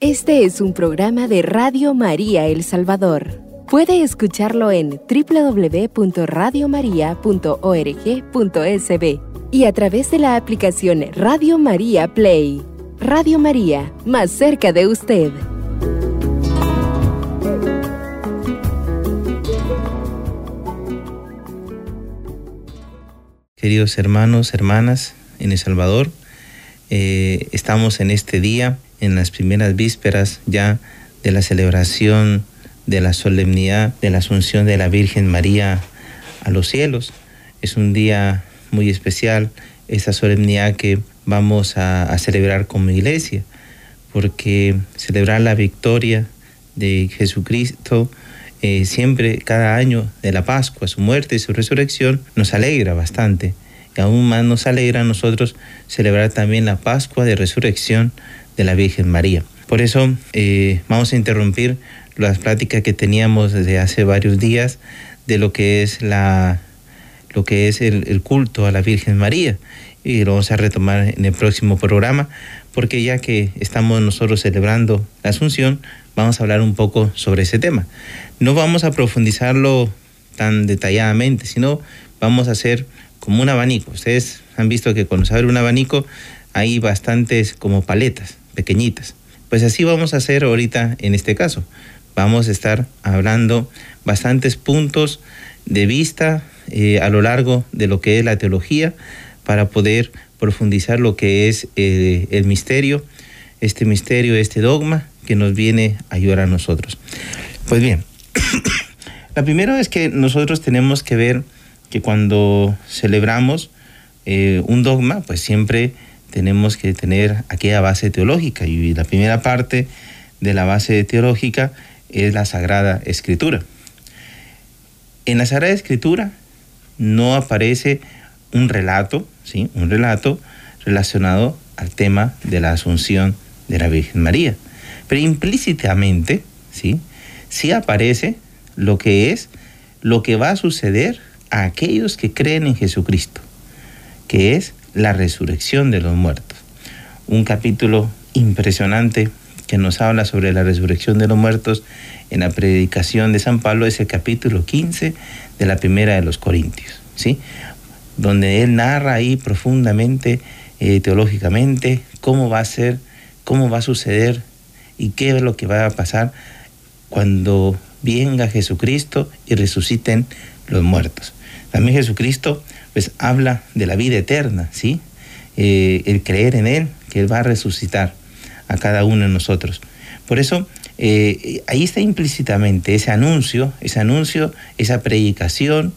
Este es un programa de Radio María El Salvador. Puede escucharlo en www.radiomaria.org.sb y a través de la aplicación Radio María Play. Radio María, más cerca de usted. Queridos hermanos, hermanas en El Salvador, eh, estamos en este día, en las primeras vísperas ya de la celebración de la solemnidad de la Asunción de la Virgen María a los cielos. Es un día muy especial, esa solemnidad que vamos a, celebrar como iglesia, porque celebrar la victoria de Jesucristo eh, siempre, cada año de la Pascua, su muerte y su resurrección, nos alegra bastante. Y aún más nos alegra a nosotros celebrar también la Pascua de resurrección de la Virgen María. Por eso eh, vamos a interrumpir las pláticas que teníamos desde hace varios días de lo que es la lo que es el, el, culto a la Virgen María y lo vamos a retomar en el próximo programa porque ya que estamos nosotros celebrando la Asunción vamos a hablar un poco sobre ese tema. No vamos a profundizarlo tan detalladamente, sino vamos a hacer como un abanico. Ustedes han visto que cuando se abre un abanico hay bastantes como paletas pequeñitas. Pues así vamos a hacer ahorita en este caso. Vamos a estar hablando bastantes puntos de vista eh, a lo largo de lo que es la teología para poder profundizar lo que es eh, el misterio, este misterio, este dogma que nos viene a ayudar a nosotros. Pues bien, la primera es que nosotros tenemos que ver que cuando celebramos eh, un dogma, pues siempre tenemos que tener aquella base teológica y la primera parte de la base teológica es la Sagrada Escritura. En la Sagrada Escritura no aparece un relato, ¿sí? un relato relacionado al tema de la Asunción de la Virgen María. Pero implícitamente, ¿sí? sí aparece lo que es lo que va a suceder a aquellos que creen en Jesucristo, que es la resurrección de los muertos. Un capítulo impresionante que nos habla sobre la resurrección de los muertos en la predicación de San Pablo es el capítulo 15 de la primera de los Corintios, ¿sí? donde él narra ahí profundamente, eh, teológicamente, cómo va a ser, cómo va a suceder y qué es lo que va a pasar cuando venga Jesucristo y resuciten los muertos. También Jesucristo pues habla de la vida eterna, ¿sí? Eh, el creer en Él, que Él va a resucitar a cada uno de nosotros. Por eso, eh, ahí está implícitamente ese anuncio, ese anuncio, esa predicación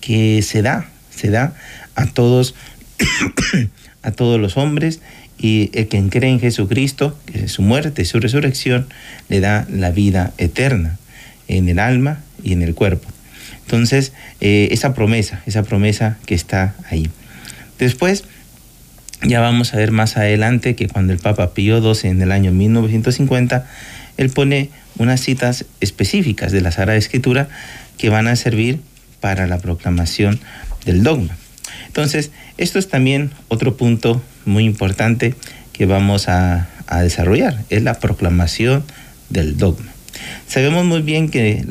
que se da, se da a todos, a todos los hombres y el que cree en Jesucristo, que su muerte su resurrección le da la vida eterna en el alma y en el cuerpo. Entonces, eh, esa promesa, esa promesa que está ahí. Después, ya vamos a ver más adelante que cuando el Papa Pío XII en el año 1950, él pone unas citas específicas de la Sagrada Escritura que van a servir para la proclamación del dogma. Entonces, esto es también otro punto muy importante que vamos a, desarrollar, es la proclamación del dogma. Sabemos muy bien que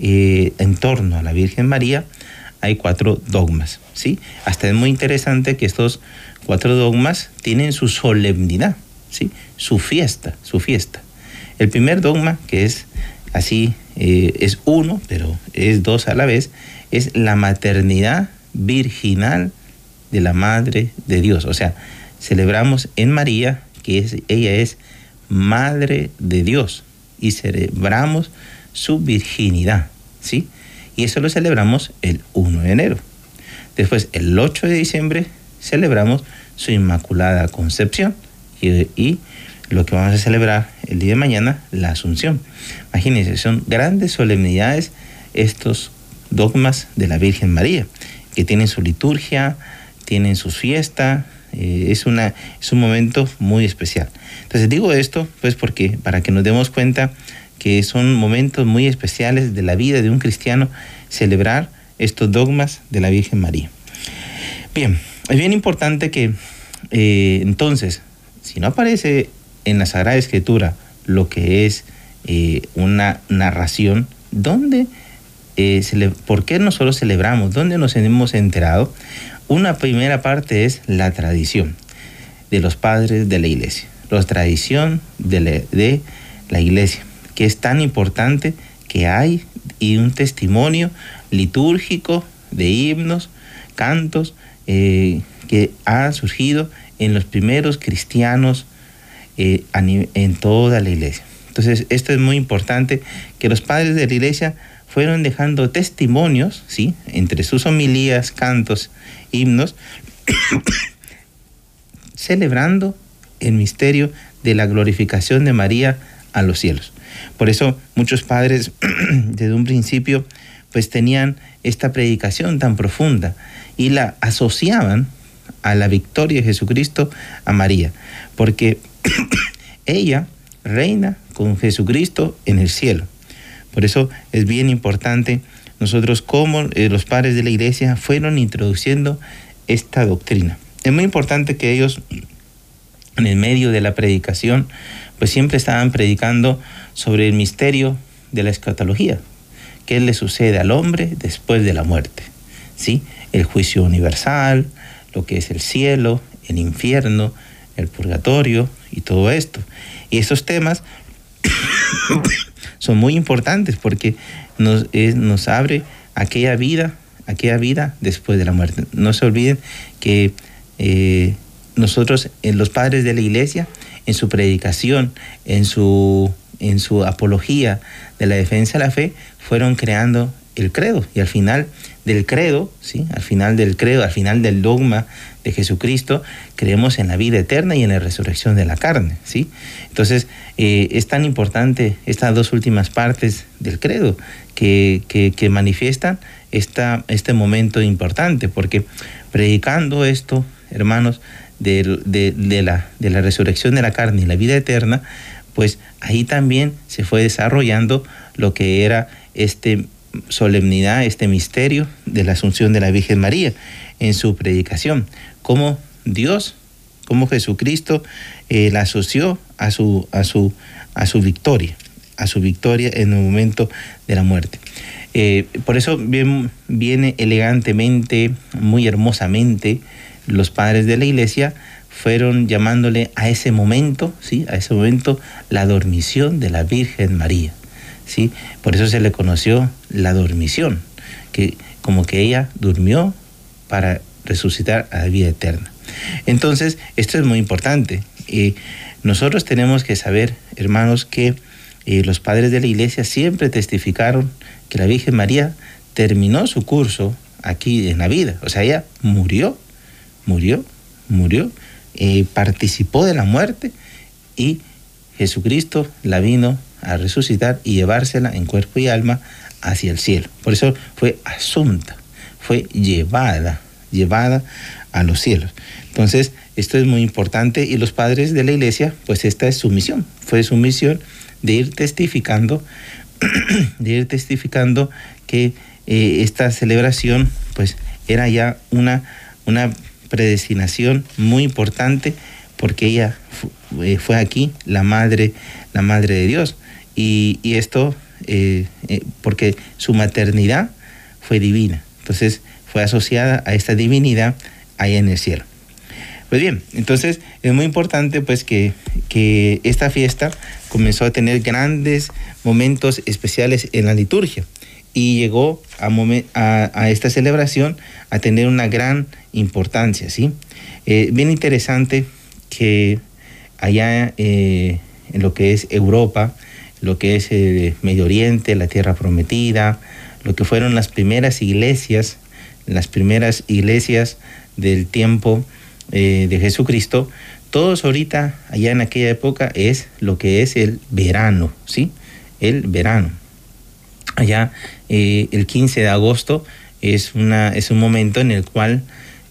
eh, en torno a la Virgen María hay cuatro dogmas, ¿sí? Hasta es muy interesante que estos cuatro dogmas tienen su solemnidad, ¿sí? Su fiesta, su fiesta. El primer dogma, que es así, eh, es uno, pero es dos a la vez, es la maternidad virginal de la Madre de Dios. O sea, celebramos en María que es, ella es Madre de Dios y celebramos su virginidad, ¿sí? Y eso lo celebramos el 1 de enero. Después, el 8 de diciembre, celebramos su Inmaculada Concepción y, lo que vamos a celebrar el día de mañana, la Asunción. Imagínense, son grandes solemnidades estos dogmas de la Virgen María, que tienen su liturgia, tienen su fiesta, eh, es, una, es un momento muy especial. Entonces digo esto pues porque para que nos demos cuenta que son momentos muy especiales de la vida de un cristiano celebrar estos dogmas de la Virgen María. Bien, es bien importante que eh, entonces, si no aparece en la Sagrada Escritura lo que es eh, una narración donde, eh, ¿por qué nosotros celebramos? ¿Dónde nos hemos enterado? Una primera parte es la tradición de los padres de la iglesia, la tradición de la, iglesia, que es tan importante que hay y un testimonio litúrgico de himnos, cantos, eh, que ha surgido en los primeros cristianos eh, en toda la iglesia. Entonces, esto es muy importante, que los padres de la iglesia fueron dejando testimonios, ¿sí? Entre sus homilías, cantos, himnos, celebrando el misterio de la glorificación de María a los cielos. Por eso muchos padres desde un principio pues tenían esta predicación tan profunda y la asociaban a la victoria de Jesucristo a María, porque ella reina con Jesucristo en el cielo. Por eso es bien importante nosotros como eh, los padres de la iglesia fueron introduciendo esta doctrina. Es muy importante que ellos en el medio de la predicación pues siempre estaban predicando sobre el misterio de la escatología, qué le sucede al hombre después de la muerte, ¿sí? El juicio universal, lo que es el cielo, el infierno, el purgatorio y todo esto. Y esos temas son muy importantes porque nos, nos abre aquella vida, aquella vida después de la muerte. No se olviden que eh, nosotros, en los padres de la iglesia, en su predicación, en su, en su apología de la defensa de la fe, fueron creando el credo. Y al final del credo, ¿sí? al final del credo, al final del dogma de Jesucristo, creemos en la vida eterna y en la resurrección de la carne. ¿sí? Entonces, eh, es tan importante estas dos últimas partes del credo que, que, manifiestan esta, este momento importante, porque predicando esto, hermanos, de, de, la, de la resurrección de la carne y la vida eterna, pues ahí también se fue desarrollando lo que era este solemnidad, este misterio de la Asunción de la Virgen María en su predicación, como Dios, como Jesucristo eh, la asoció a su, a, su, a su victoria, a su victoria en el momento de la muerte. Eh, por eso viene elegantemente, muy hermosamente, los padres de la iglesia fueron llamándole a ese momento, ¿sí? a ese momento, la dormición de la Virgen María. ¿sí? Por eso se le conoció la dormición, que como que ella durmió para resucitar a la vida eterna. Entonces, esto es muy importante. y nosotros tenemos que saber, hermanos, que eh, los padres de la iglesia siempre testificaron que la Virgen María terminó su curso aquí en la vida. O sea, ella murió, murió, murió, eh, participó de la muerte y Jesucristo la vino a resucitar y llevársela en cuerpo y alma hacia el cielo. Por eso fue asunta, fue llevada, llevada a los cielos. Entonces, esto es muy importante y los padres de la iglesia, pues esta es su misión, fue su misión de ir testificando, de ir testificando que eh, esta celebración, pues era ya una, una predestinación muy importante porque ella eh, fue aquí la madre, la madre de Dios. Y, esto eh, eh, porque su maternidad fue divina. Entonces fue asociada a esta divinidad ahí en el cielo. Pues bien, entonces es muy importante pues que, que esta fiesta comenzó a tener grandes momentos especiales en la liturgia y llegó a, esta celebración a tener una gran importancia, ¿sí? bien interesante que allá en lo que es Europa, lo que es el Medio Oriente, la Tierra Prometida, lo que fueron las primeras iglesias, las primeras iglesias del tiempo eh, de Jesucristo, todos ahorita, allá en aquella época, es lo que es el verano, ¿sí? El verano. Allá eh, el 15 de agosto es, una, es un momento en el cual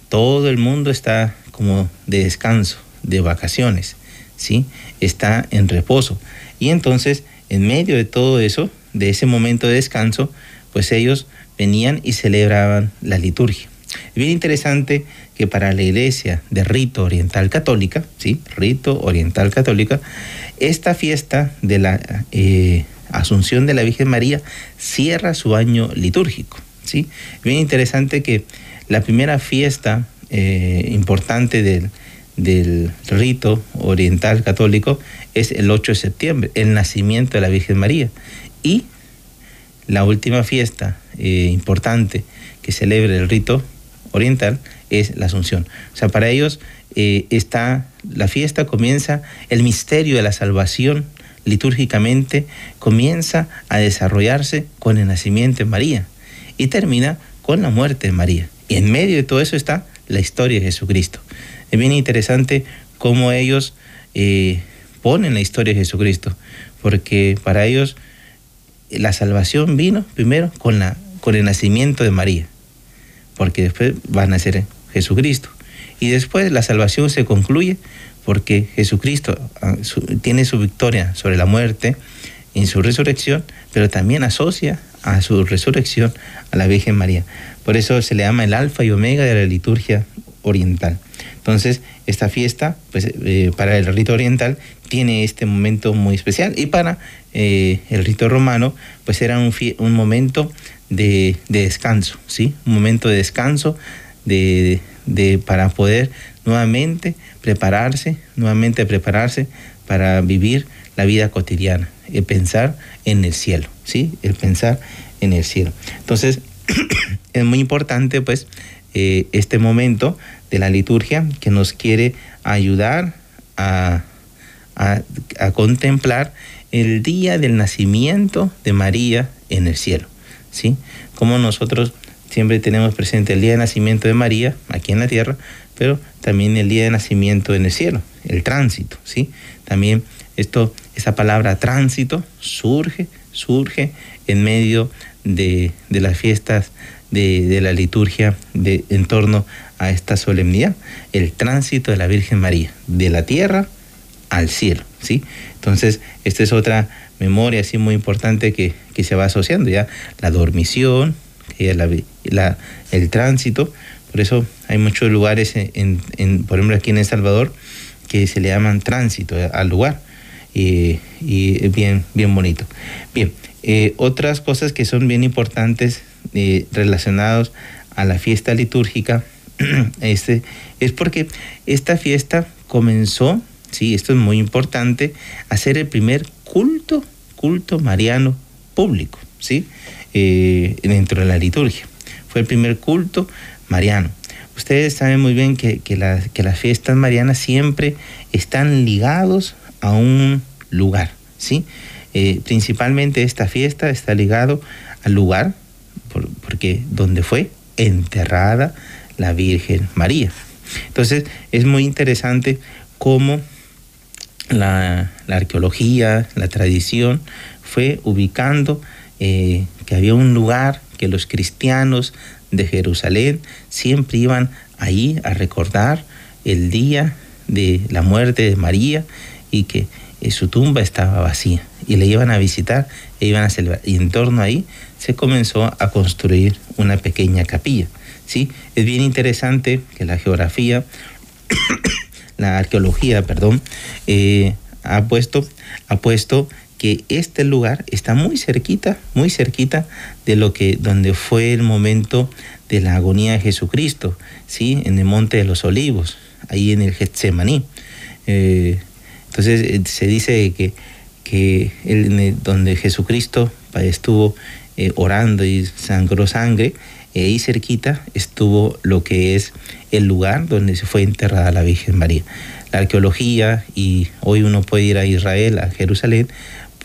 todo el mundo está como de descanso, de vacaciones, ¿sí? Está en reposo. Y entonces en medio de todo eso, de ese momento de descanso, pues ellos venían y celebraban la liturgia. Es bien interesante que para la iglesia de rito oriental católica, ¿sí? Rito oriental católica, esta fiesta de la eh, Asunción de la Virgen María cierra su año litúrgico. ¿sí? Bien interesante que la primera fiesta eh, importante del, del rito oriental católico es el 8 de septiembre, el nacimiento de la Virgen María. Y la última fiesta eh, importante que celebra el rito oriental es la Asunción. O sea, para ellos eh, está la fiesta comienza, el misterio de la salvación litúrgicamente comienza a desarrollarse con el nacimiento de María y termina con la muerte de María. Y en medio de todo eso está la historia de Jesucristo. Es bien interesante cómo ellos eh, ponen la historia de Jesucristo, porque para ellos la salvación vino primero con, la, con el nacimiento de María, porque después va a nacer Jesucristo. Y después la salvación se concluye porque Jesucristo ah, tiene su victoria sobre la muerte en su resurrección, pero también asocia a su resurrección a la Virgen María. Por eso se le llama el alfa y omega de la liturgia oriental. Entonces, esta fiesta, pues eh, para el rito oriental, tiene este momento muy especial y para eh, el rito romano, pues era un, momento de, descanso, ¿sí? Un momento de descanso de, para poder nuevamente prepararse, nuevamente prepararse para vivir la vida cotidiana, el pensar en el cielo, ¿sí? El pensar en el cielo. Entonces, es muy importante, pues, eh, este momento de la liturgia que nos quiere ayudar a, contemplar el día del nacimiento de María en el cielo. ¿sí? Como nosotros siempre tenemos presente el día de nacimiento de María aquí en la tierra, pero también el día de nacimiento en el cielo, el tránsito. ¿sí? También esto, esa palabra tránsito surge, surge en medio de, de las fiestas de, la liturgia de, en torno a esta solemnidad, el tránsito de la Virgen María, de la tierra al cielo, ¿sí? Entonces, esta es otra memoria así muy importante que, se va asociando, ya la dormición, que el tránsito, por eso hay muchos lugares, en, por ejemplo aquí en El Salvador, que se le llaman tránsito al lugar, y, y es bien, bien bonito. Bien, eh, otras cosas que son bien importantes eh, relacionados a la fiesta litúrgica este, es porque esta fiesta comenzó, sí, esto es muy importante, a ser el primer culto, culto mariano público, ¿sí? Eh, dentro de la liturgia. Fue el primer culto mariano. Ustedes saben muy bien que, que, que las fiestas marianas siempre están ligados a un lugar, ¿sí? Eh, principalmente esta fiesta está ligado al lugar porque donde fue enterrada la Virgen María. Entonces es muy interesante cómo la, arqueología, la tradición fue ubicando eh, que había un lugar que los cristianos de Jerusalén siempre iban ahí a recordar el día de la muerte de María y que eh, su tumba estaba vacía y le iban a visitar e iban a celebrar. Y en torno ahí se comenzó a construir una pequeña capilla. ¿sí? Es bien interesante que la geografía, la arqueología, perdón, eh, ha, puesto, ha puesto que este lugar está muy cerquita, muy cerquita de lo que donde fue el momento de la agonía de Jesucristo, ¿sí? en el Monte de los Olivos, ahí en el Getsemaní. Eh, entonces eh, se dice que, que donde Jesucristo estuvo eh, orando y sangró sangre, y ahí cerquita estuvo lo que es el lugar donde se fue enterrada la Virgen María. La arqueología, y hoy uno puede ir a Israel, a Jerusalén,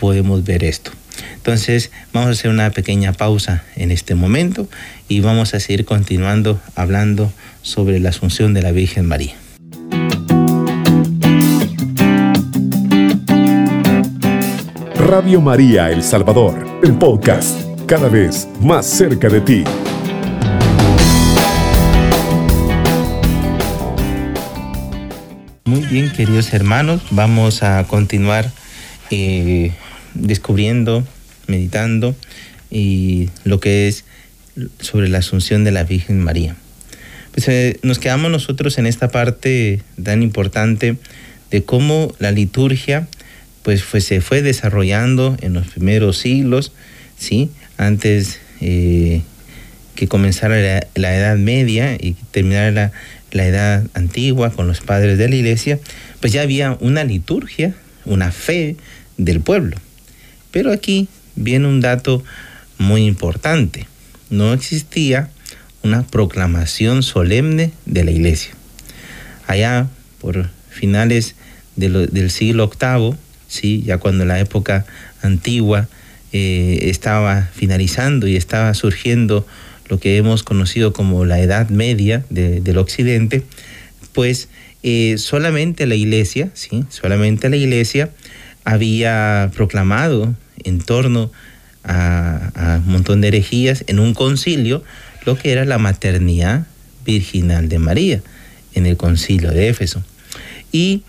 podemos ver esto. Entonces vamos a hacer una pequeña pausa en este momento y vamos a seguir continuando hablando sobre la asunción de la Virgen María. Radio María El Salvador, el podcast cada vez más cerca de ti. Muy bien, queridos hermanos, vamos a continuar eh, descubriendo, meditando y lo que es sobre la asunción de la Virgen María. Pues, eh, nos quedamos nosotros en esta parte tan importante de cómo la liturgia pues se fue desarrollando en los primeros siglos, ¿sí? Antes eh, que comenzara la, Edad Media y terminara la Edad Antigua con los padres de la iglesia, pues ya había una liturgia, una fe del pueblo. Pero aquí viene un dato muy importante. No existía una proclamación solemne de la iglesia. Allá por finales del siglo VIII, ¿sí? ya cuando la época antigua eh, estaba finalizando y estaba surgiendo lo que hemos conocido como la Edad Media del Occidente, pues eh, solamente la iglesia, ¿sí? solamente la iglesia había proclamado en torno a, un montón de herejías en un concilio lo que era la maternidad virginal de María en el concilio de Éfeso. Y,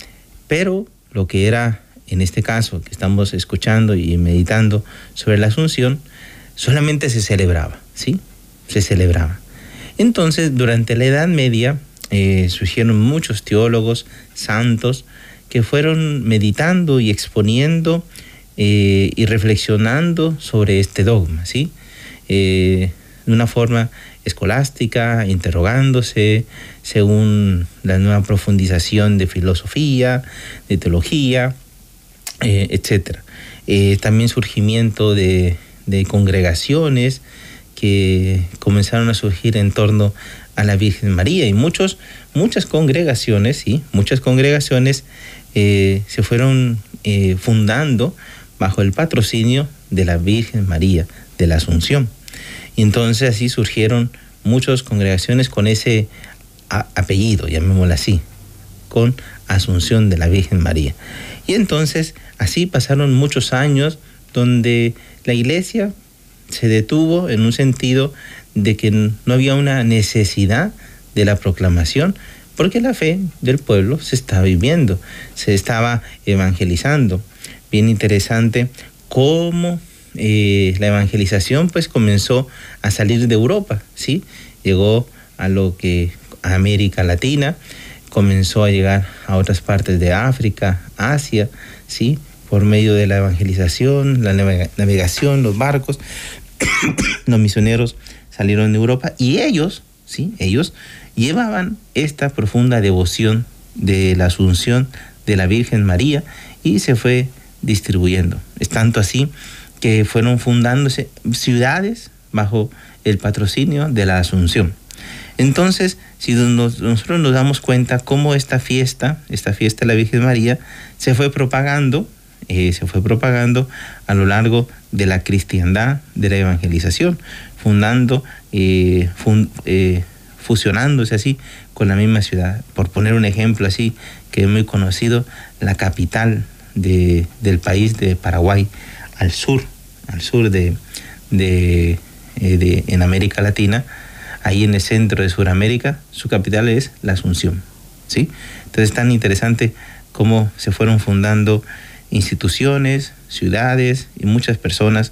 pero lo que era en este caso que estamos escuchando y meditando sobre la Asunción, solamente se celebraba, ¿sí? Se celebraba. Entonces, durante la Edad Media eh, surgieron muchos teólogos santos que fueron meditando y exponiendo eh, y reflexionando sobre este dogma, ¿sí? Eh, de una forma escolástica, interrogándose según la nueva profundización de filosofía, de teología, eh, etc. también surgimiento de, congregaciones que comenzaron a surgir en torno a la Virgen María y muchos, muchas congregaciones, ¿sí? muchas congregaciones se fueron fundando bajo el patrocinio de la Virgen María de la Asunción. Y entonces así surgieron muchas congregaciones con ese apellido, llamémoslo así, con Asunción de la Virgen María. Y entonces así pasaron muchos años donde la iglesia se detuvo en un sentido de que no había una necesidad de la proclamación, porque la fe del pueblo se estaba viviendo, se estaba evangelizando bien interesante cómo eh, la evangelización pues comenzó a salir de Europa, ¿sí? Llegó a lo que a América Latina, comenzó a llegar a otras partes de África, Asia, ¿sí? Por medio de la evangelización, la navegación, los barcos, los misioneros salieron de Europa y ellos, ¿sí? Ellos llevaban esta profunda devoción de la Asunción de la Virgen María y se fue distribuyendo. Es tanto así que fueron fundándose ciudades bajo el patrocinio de la Asunción. Entonces, si nosotros nos damos cuenta cómo esta fiesta, esta fiesta de la Virgen María, se fue propagando, eh, se fue propagando a lo largo de la cristiandad, de la evangelización, fundando, eh, eh, fusionándose así con la misma ciudad. Por poner un ejemplo así, que es muy conocido, la capital del país de Paraguay al sur, al sur de, eh, de, en América Latina, ahí en el centro de Sudamérica, su capital es la Asunción. ¿sí? Entonces es tan interesante cómo se fueron fundando instituciones, ciudades y muchas personas,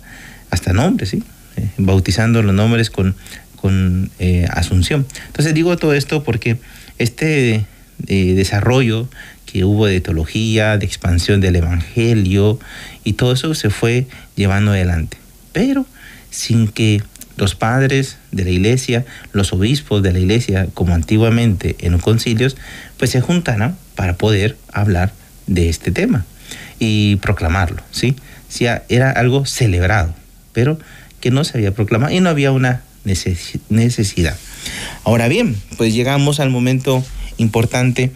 hasta nombres, ¿sí? Eh, bautizando los nombres con, con eh, Asunción. Entonces digo todo esto porque este desarrollo que hubo de teología, de expansión del Evangelio, y todo eso se fue llevando adelante. Pero sin que los padres de la iglesia, los obispos de la iglesia, como antiguamente en los concilios, pues se juntaran para poder hablar de este tema y proclamarlo, ¿sí? era algo celebrado, pero que no se había proclamado y no había una necesidad. Ahora bien, pues llegamos al momento importante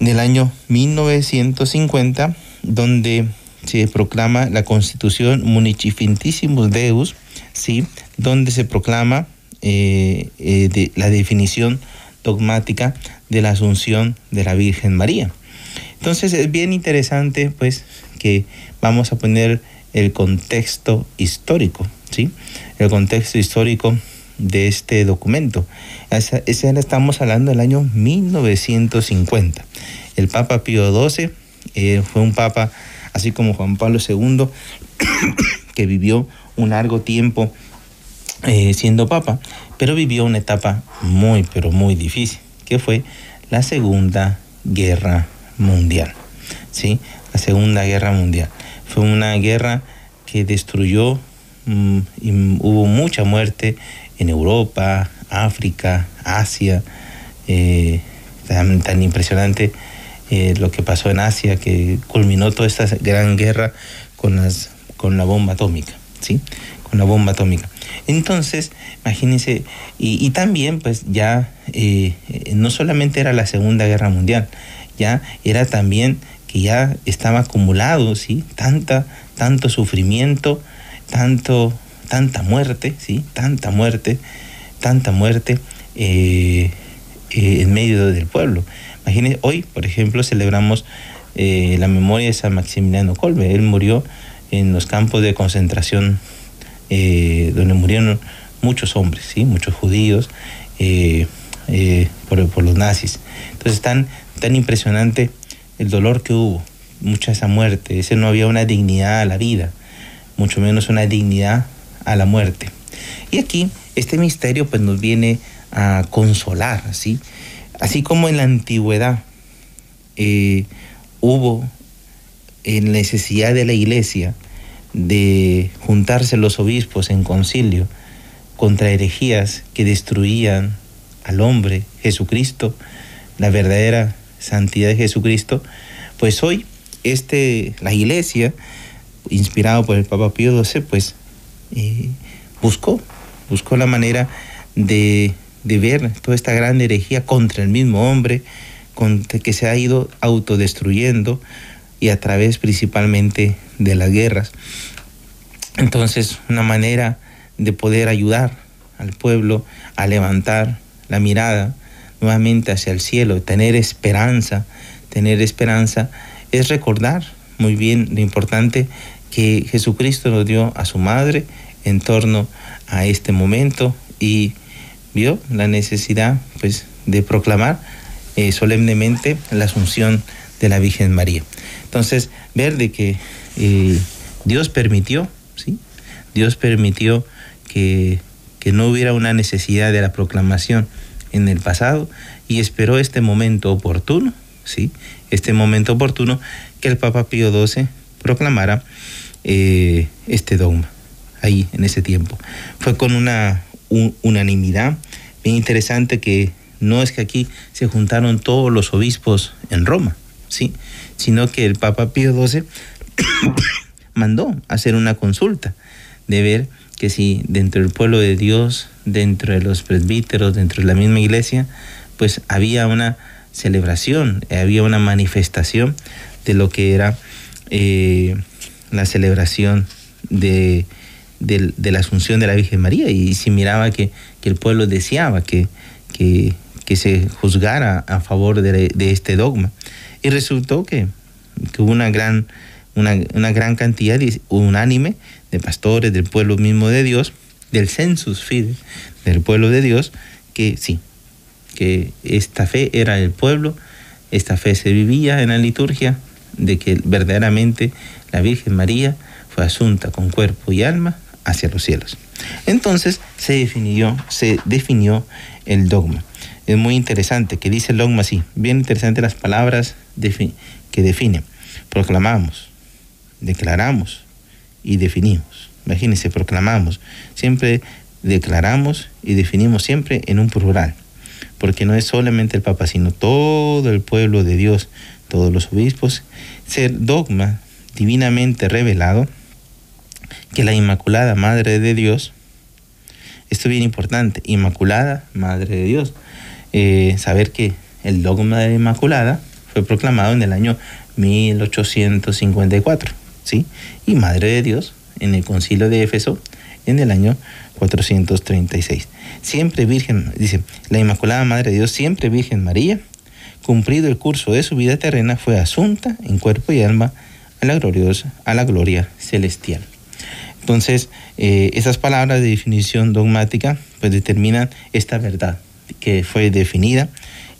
del año 1950, donde se proclama la Constitución Municifintissimus Deus, ¿sí? donde se proclama eh, eh, la definición dogmática de la Asunción de la Virgen María. Entonces es bien interesante pues que vamos a poner el contexto histórico, ¿sí? El contexto histórico de este documento. Estamos hablando del año 1950. El Papa Pío XII eh, fue un papa, así como Juan Pablo II, que vivió un largo tiempo eh, siendo papa, pero vivió una etapa muy, pero muy difícil, que fue la Segunda Guerra Mundial. ¿sí? La Segunda Guerra Mundial. Fue una guerra que destruyó mm, y hubo mucha muerte en Europa, África, Asia. Eh, tan, tan, impresionante eh, lo que pasó en Asia, que culminó toda esta gran guerra con, las, con la bomba atómica, ¿sí? Con la bomba atómica. Entonces, imagínense, y, también pues ya eh, no solamente era la Segunda Guerra Mundial, ya era también que ya estaba acumulado, ¿sí? Tanta, tanto sufrimiento, tanto, tanta muerte, ¿sí? Tanta muerte, tanta muerte eh, eh, en medio del pueblo. Imagínense, hoy, por ejemplo, celebramos eh, la memoria de San Maximiliano Kolbe. Él murió en los campos de concentración donde murieron muchos hombres, ¿sí? muchos judíos, por, por, los nazis. Entonces, tan, tan impresionante el dolor que hubo, mucha esa muerte. Ese no había una dignidad a la vida, mucho menos una dignidad a la muerte. Y aquí, este misterio pues nos viene a consolar, ¿sí? Así como en la antigüedad eh, hubo en necesidad de la iglesia de juntarse los obispos en concilio contra herejías que destruían al hombre, Jesucristo, la verdadera santidad de Jesucristo, pues hoy este, la iglesia, inspirado por el Papa Pío XII, pues eh, buscó, buscó la manera de, de, ver toda esta gran herejía contra el mismo hombre, contra, que se ha ido autodestruyendo y a través principalmente de las guerras. Entonces, una manera de poder ayudar al pueblo a levantar la mirada nuevamente hacia el cielo, tener esperanza, tener esperanza, es recordar muy bien lo importante que Jesucristo nos dio a su madre en torno a este momento y vio la necesidad pues de proclamar eh, solemnemente la asunción de la Virgen María. Entonces, ver de que eh, Dios permitió, ¿sí? Dios permitió que, que no hubiera una necesidad de la proclamación en el pasado y esperó este momento oportuno, ¿sí? Este momento oportuno que el Papa Pío XII proclamara eh, este dogma ahí en ese tiempo. Fue con una un, unanimidad bien interesante que no es que aquí se juntaron todos los obispos en Roma, ¿sí? Sino que el Papa Pío XII mandó hacer una consulta de ver que si dentro del pueblo de Dios, dentro de los presbíteros, dentro de la misma iglesia, pues había una celebración, había una manifestación de lo que era eh, la celebración de, de, la Asunción de la Virgen María y si miraba que, que el pueblo deseaba que, que, que, se juzgara a favor de, de este dogma. Y resultó que, hubo una gran, una, una gran cantidad unánime de pastores del pueblo mismo de Dios, del census fide del pueblo de Dios, que sí, que esta fe era el pueblo, esta fe se vivía en la liturgia, de que verdaderamente la Virgen María fue asunta con cuerpo y alma hacia los cielos. Entonces se definió, se definió el dogma. Es muy interesante que dice el dogma así, bien interesante las palabras que define. Proclamamos, declaramos y definimos. Imagínense, proclamamos. Siempre declaramos y definimos siempre en un plural. Porque no es solamente el Papa, sino todo el pueblo de Dios, todos los obispos. Ser dogma divinamente revelado que la Inmaculada Madre de Dios, esto es bien importante, Inmaculada Madre de Dios, eh, saber que el dogma de la Inmaculada fue proclamado en el año 1854, ¿sí? Y Madre de Dios en el concilio de Éfeso en el año 436. Siempre Virgen, dice, la Inmaculada Madre de Dios, siempre Virgen María, cumplido el curso de su vida terrena, fue asunta en cuerpo y alma a la gloriosa, a la gloria celestial. Entonces, eh, esas palabras de definición dogmática pues determinan esta verdad que fue definida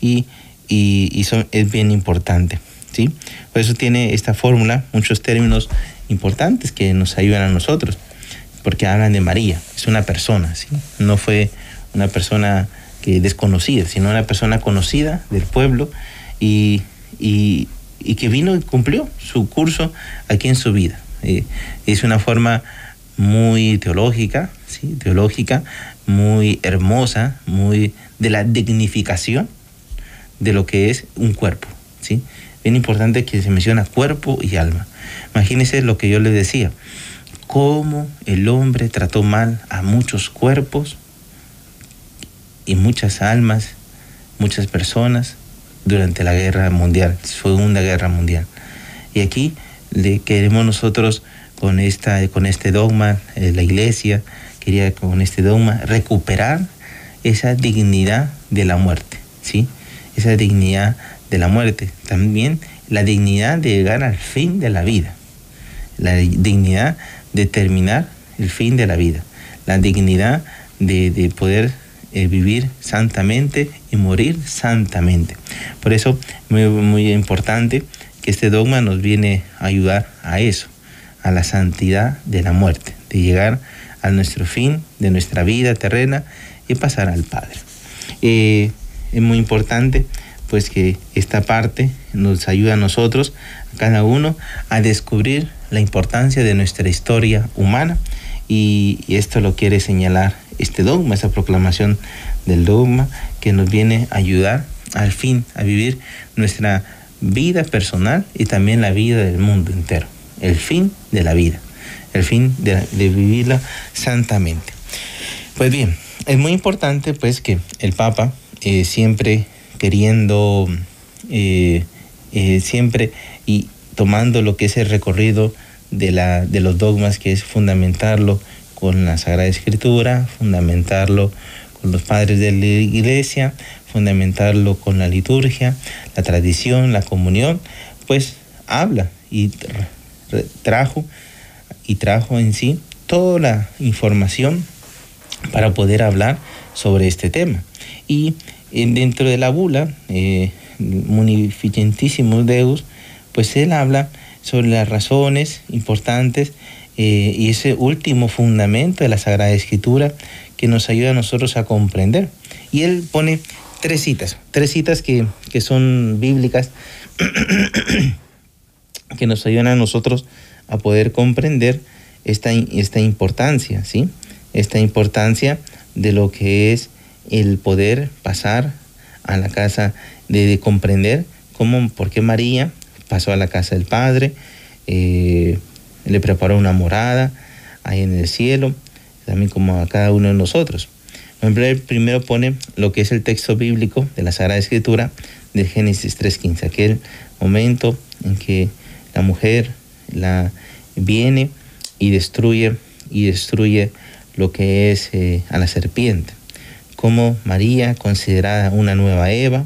y, y, y son, es bien importante. ¿sí? Por eso tiene esta fórmula muchos términos importantes que nos ayudan a nosotros, porque hablan de María, es una persona, ¿sí? no fue una persona que desconocida, sino una persona conocida del pueblo y, y, y que vino y cumplió su curso aquí en su vida. Eh, es una forma muy teológica, ¿sí? teológica, muy hermosa, muy de la dignificación de lo que es un cuerpo. ¿sí? Bien importante que se menciona cuerpo y alma. Imagínense lo que yo les decía, cómo el hombre trató mal a muchos cuerpos y muchas almas, muchas personas durante la guerra mundial, segunda guerra mundial. Y aquí le queremos nosotros con, esta, con este dogma, eh, la iglesia quería con este dogma recuperar esa dignidad de la muerte, ¿sí? Esa dignidad de la muerte. También la dignidad de llegar al fin de la vida. La dignidad de terminar el fin de la vida. La dignidad de, poder eh, vivir santamente y morir santamente. Por eso, muy, muy importante que este dogma nos viene a ayudar a eso, a la santidad de la muerte, de llegar a nuestro fin de nuestra vida terrena y pasar al Padre. Eh, es muy importante pues que esta parte nos ayuda a nosotros, a cada uno, a descubrir la importancia de nuestra historia humana y, esto lo quiere señalar este dogma, esta proclamación del dogma que nos viene a ayudar al fin a vivir nuestra vida personal y también la vida del mundo entero, el fin de la vida, el fin de, vivirla santamente. Pues bien, es muy importante pues que el Papa eh, siempre queriendo eh, eh, siempre y tomando lo que es el recorrido de, la, de los dogmas, que es fundamentarlo con la Sagrada Escritura, fundamentarlo con los padres de la iglesia, fundamentarlo con la liturgia, la tradición, la comunión, pues habla y trajo y trajo en sí toda la información para poder hablar sobre este tema. Y dentro de la bula, eh, Munificentísimos Deus, pues él habla sobre las razones importantes eh, y ese último fundamento de la Sagrada Escritura que nos ayuda a nosotros a comprender. Y él pone tres citas, tres citas que, son bíblicas, que nos ayudan a nosotros a poder comprender esta, esta importancia, ¿sí? Esta importancia de lo que es el poder pasar a la casa, de, comprender cómo, por qué María pasó a la casa del Padre, eh, le preparó una morada ahí en el cielo, también como a cada uno de nosotros. Primero pone lo que es el texto bíblico de la Sagrada Escritura de Génesis 3.15, aquel momento en que la mujer la viene y destruye y destruye lo que es eh, a la serpiente como María, considerada una nueva Eva,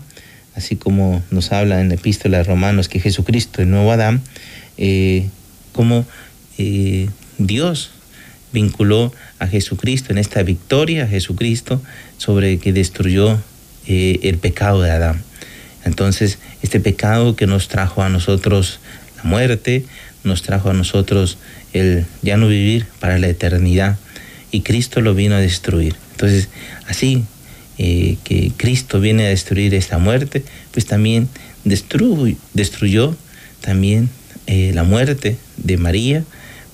así como nos habla en la epístola de Romanos que Jesucristo, el nuevo Adán, eh, como eh, Dios vinculó a Jesucristo en esta victoria, a Jesucristo, sobre que destruyó eh, el pecado de Adán. Entonces, este pecado que nos trajo a nosotros la muerte, nos trajo a nosotros el ya no vivir para la eternidad, y Cristo lo vino a destruir. Entonces, así eh, que Cristo viene a destruir esta muerte, pues también destruyó también la muerte de María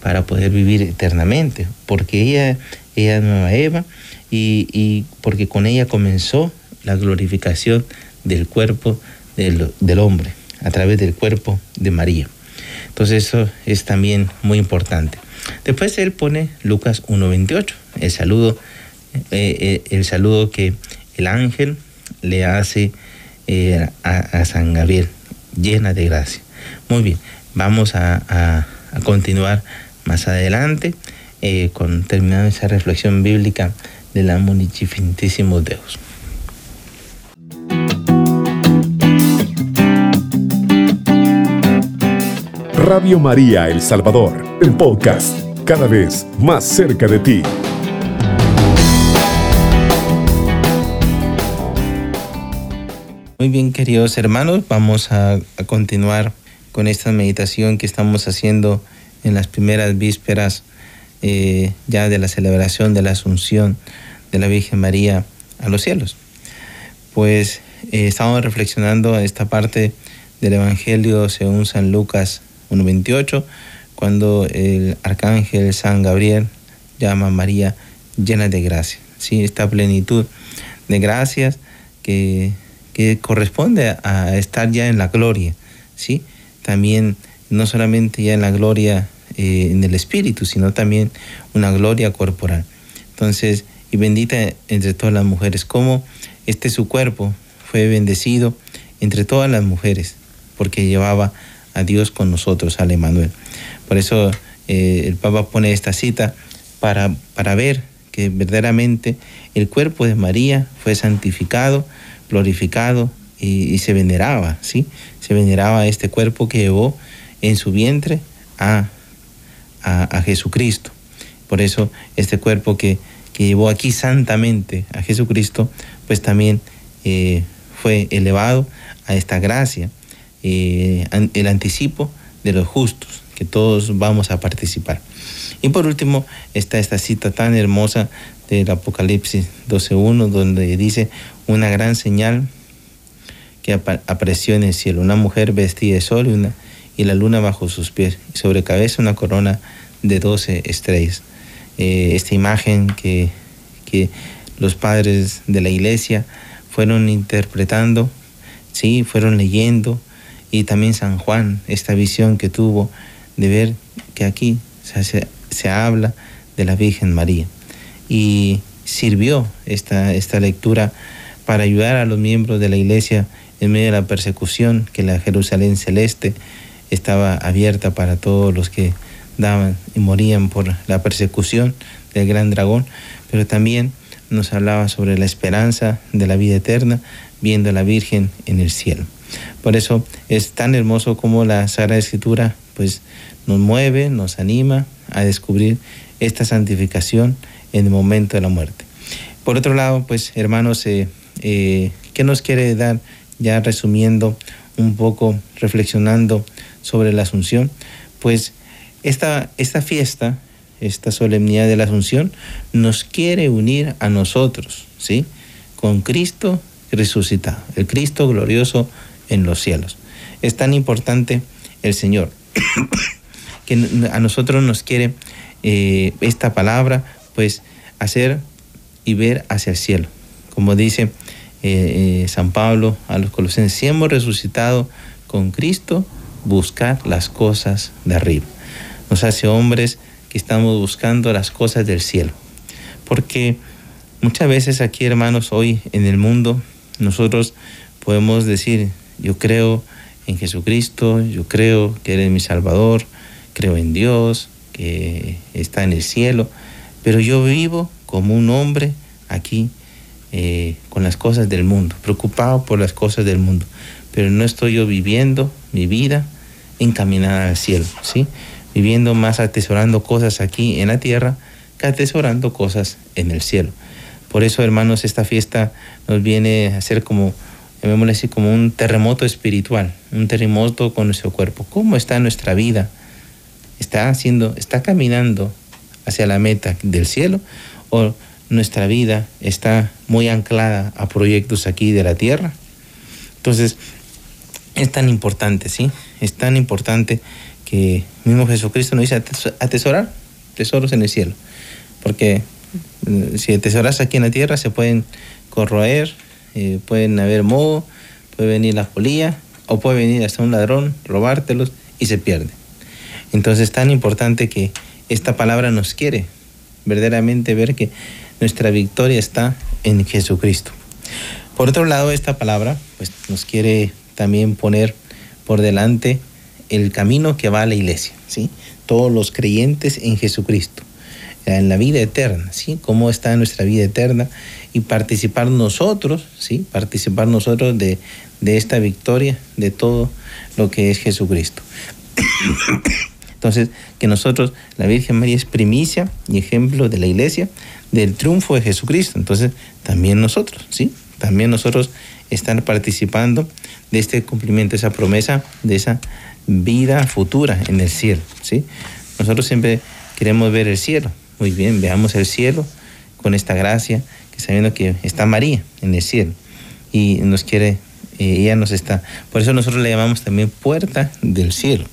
para poder vivir eternamente, porque ella, ella es nueva Eva y, porque con ella comenzó la glorificación del cuerpo del, hombre, a través del cuerpo de María. Entonces eso es también muy importante. Después él pone Lucas 1.28, el saludo eh, eh, el saludo que el ángel le hace eh, a, San Gabriel, llena de gracia. Muy bien, vamos a, continuar más adelante con terminando esa reflexión bíblica de la Munificentísimo Deus. Radio María El Salvador, el podcast, cada vez más cerca de ti. Muy bien, queridos hermanos, vamos a, continuar con esta meditación que estamos haciendo en las primeras vísperas eh, ya de la celebración de la Asunción de la Virgen María a los cielos. Pues eh, estamos reflexionando esta parte del Evangelio según San Lucas 1.28, cuando el arcángel San Gabriel llama a María llena de gracia. ¿sí? Esta plenitud de gracias que, que corresponde a estar ya en la gloria. ¿sí? También no solamente ya en la gloria eh, en el espíritu, sino también una gloria corporal. Entonces, y bendita entre todas las mujeres, como este su cuerpo fue bendecido entre todas las mujeres, porque llevaba a Dios con nosotros, al Emanuel. Por eso eh, el Papa pone esta cita para, para ver que verdaderamente el cuerpo de María fue santificado, glorificado y, se veneraba, ¿sí? Se veneraba este cuerpo que llevó en su vientre a, a, Jesucristo. Por eso este cuerpo que, que, llevó aquí santamente a Jesucristo, pues también eh, fue elevado a esta gracia, eh, el anticipo de los justos, que todos vamos a participar. Y por último está esta cita tan hermosa del Apocalipsis 12.1, donde dice una gran señal que apareció en el cielo, una mujer vestida de sol y, una, y la luna bajo sus pies, y sobre cabeza una corona de doce estrellas. Eh, esta imagen que, que los padres de la iglesia fueron interpretando, sí, fueron leyendo, y también San Juan, esta visión que tuvo de ver que aquí se, se habla de la Virgen María. Y sirvió esta, esta lectura para ayudar a los miembros de la iglesia en medio de la persecución, que la Jerusalén celeste estaba abierta para todos los que daban y morían por la persecución del gran dragón, pero también nos hablaba sobre la esperanza de la vida eterna, viendo a la Virgen en el cielo. Por eso es tan hermoso como la Sagrada Escritura pues, nos mueve, nos anima a descubrir esta santificación en el momento de la muerte. Por otro lado, pues hermanos, eh, eh, ¿qué nos quiere dar ya resumiendo un poco, reflexionando sobre la Asunción? Pues esta, esta fiesta, esta solemnidad de la Asunción, nos quiere unir a nosotros, ¿sí? Con Cristo resucitado, el Cristo glorioso en los cielos. Es tan importante el Señor que a nosotros nos quiere eh, esta palabra, pues hacer y ver hacia el cielo. Como dice eh, eh, San Pablo a los colosenses, si hemos resucitado con Cristo, buscar las cosas de arriba. Nos hace hombres que estamos buscando las cosas del cielo. Porque muchas veces aquí, hermanos, hoy en el mundo, nosotros podemos decir, yo creo en Jesucristo, yo creo que Él es mi Salvador, creo en Dios, que está en el cielo, pero yo vivo como un hombre aquí eh, con las cosas del mundo, preocupado por las cosas del mundo, pero no estoy yo viviendo mi vida encaminada al cielo, ¿sí? Viviendo más atesorando cosas aquí en la tierra que atesorando cosas en el cielo. Por eso, hermanos, esta fiesta nos viene a ser como llamémosle así, como un terremoto espiritual, un terremoto con nuestro cuerpo. ¿Cómo está nuestra vida? ¿Está haciendo, está caminando hacia la meta del cielo o nuestra vida está muy anclada a proyectos aquí de la tierra? Entonces, es tan importante, ¿sí? Es tan importante que mismo Jesucristo nos dice atesorar tesoros en el cielo. Porque mm, si atesoras aquí en la tierra se pueden corroer, eh, pueden haber moho, puede venir la polilla o puede venir hasta un ladrón, robártelos y se pierde. Entonces es tan importante que esta palabra nos quiere verdaderamente ver que nuestra victoria está en Jesucristo. Por otro lado, esta palabra pues, nos quiere también poner por delante el camino que va a la iglesia, ¿sí? Todos los creyentes en Jesucristo, en la vida eterna, ¿sí? Cómo está nuestra vida eterna y participar nosotros, ¿sí? Participar nosotros de, de esta victoria, de todo lo que es Jesucristo. Entonces, que nosotros, la Virgen María es primicia y ejemplo de la iglesia del triunfo de Jesucristo. Entonces, también nosotros, ¿sí? También nosotros están participando de este cumplimiento, esa promesa, de esa vida futura en el cielo, ¿sí? Nosotros siempre queremos ver el cielo. Muy bien, veamos el cielo con esta gracia, que sabiendo que está María en el cielo y nos quiere Eh, ella nos está, por eso nosotros le llamamos también puerta del cielo,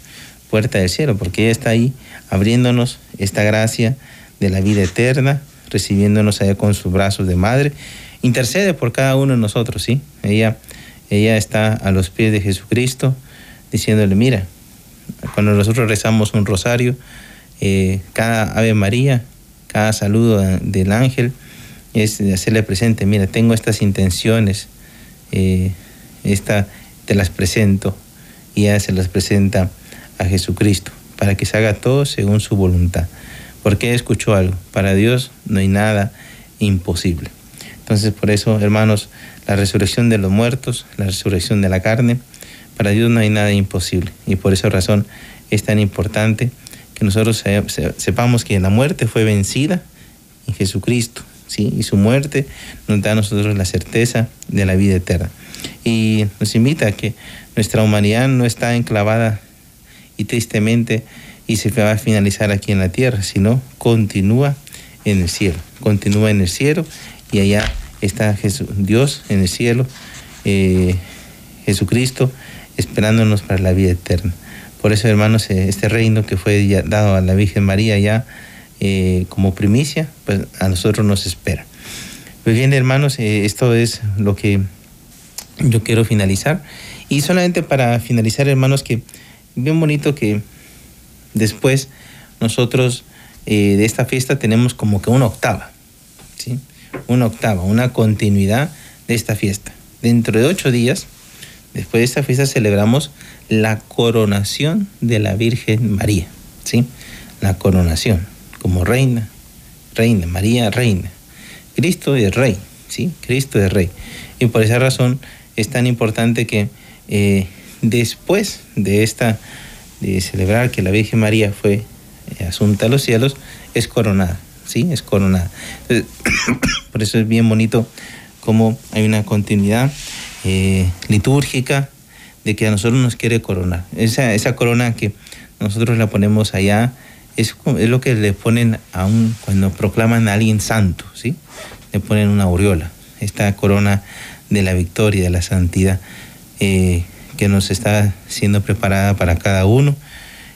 puerta del cielo, porque ella está ahí abriéndonos esta gracia de la vida eterna, recibiéndonos allá con sus brazos de madre, intercede por cada uno de nosotros, ¿sí? Ella, ella está a los pies de Jesucristo diciéndole, mira, cuando nosotros rezamos un rosario, eh, cada Ave María, cada saludo del ángel, es hacerle presente, mira, tengo estas intenciones, eh, esta, te las presento, y ella se las presenta a Jesucristo, para que se haga todo según su voluntad. Porque escuchó algo, para Dios no hay nada imposible. Entonces, por eso, hermanos, la resurrección de los muertos, la resurrección de la carne, para Dios no hay nada imposible. Y por esa razón es tan importante que nosotros sepamos que la muerte fue vencida en Jesucristo, ¿sí? Y su muerte nos da a nosotros la certeza de la vida eterna. Y nos invita a que nuestra humanidad no está enclavada y tristemente y se va a finalizar aquí en la tierra, sino continúa en el cielo, continúa en el cielo y allá está Jesús, Dios en el cielo, eh, Jesucristo esperándonos para la vida eterna. Por eso, hermanos, eh, este reino que fue dado a la Virgen María ya eh, como primicia, pues a nosotros nos espera. Pues bien, hermanos, esto es lo que yo quiero finalizar. Y solamente para finalizar, hermanos, que bien bonito que después nosotros de esta fiesta tenemos como que una octava, ¿sí? Una octava, una continuidad de esta fiesta. Dentro de ocho días, después de esta fiesta, celebramos la coronación de la Virgen María, ¿sí? La coronación como reina, reina, María reina. Cristo es rey, ¿sí? Cristo es rey. Y por esa razón es tan importante que eh, después de esta, de celebrar que la Virgen María fue eh, asunta a los cielos, es coronada, ¿sí? Es coronada. por eso es bien bonito cómo hay una continuidad eh, litúrgica de que a nosotros nos quiere coronar. Esa, esa corona que nosotros la ponemos allá es, es lo que le ponen a un, cuando proclaman a alguien santo, ¿sí? Le ponen una aureola, esta corona de la victoria, de la santidad, eh, que nos está siendo preparada para cada uno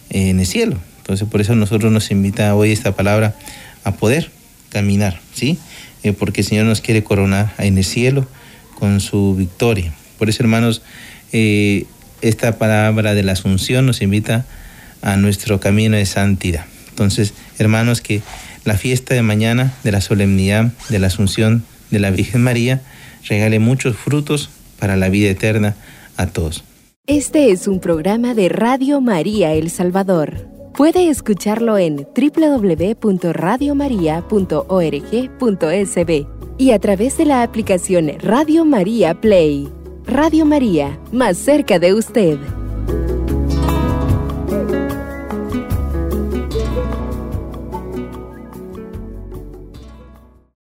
en el cielo. Entonces por eso nosotros nos invita hoy esta palabra a poder caminar, ¿sí? Eh, porque el Señor nos quiere coronar en el cielo con su victoria. Por eso, hermanos, eh, esta palabra de la Asunción nos invita a nuestro camino de santidad. Entonces, hermanos, que la fiesta de mañana de la solemnidad de la Asunción de la Virgen María regale muchos frutos para la vida eterna a todos. Este es un programa de Radio María El Salvador. Puede escucharlo en www.radiomaria.org.sb y a través de la aplicación Radio María Play. Radio María, más cerca de usted.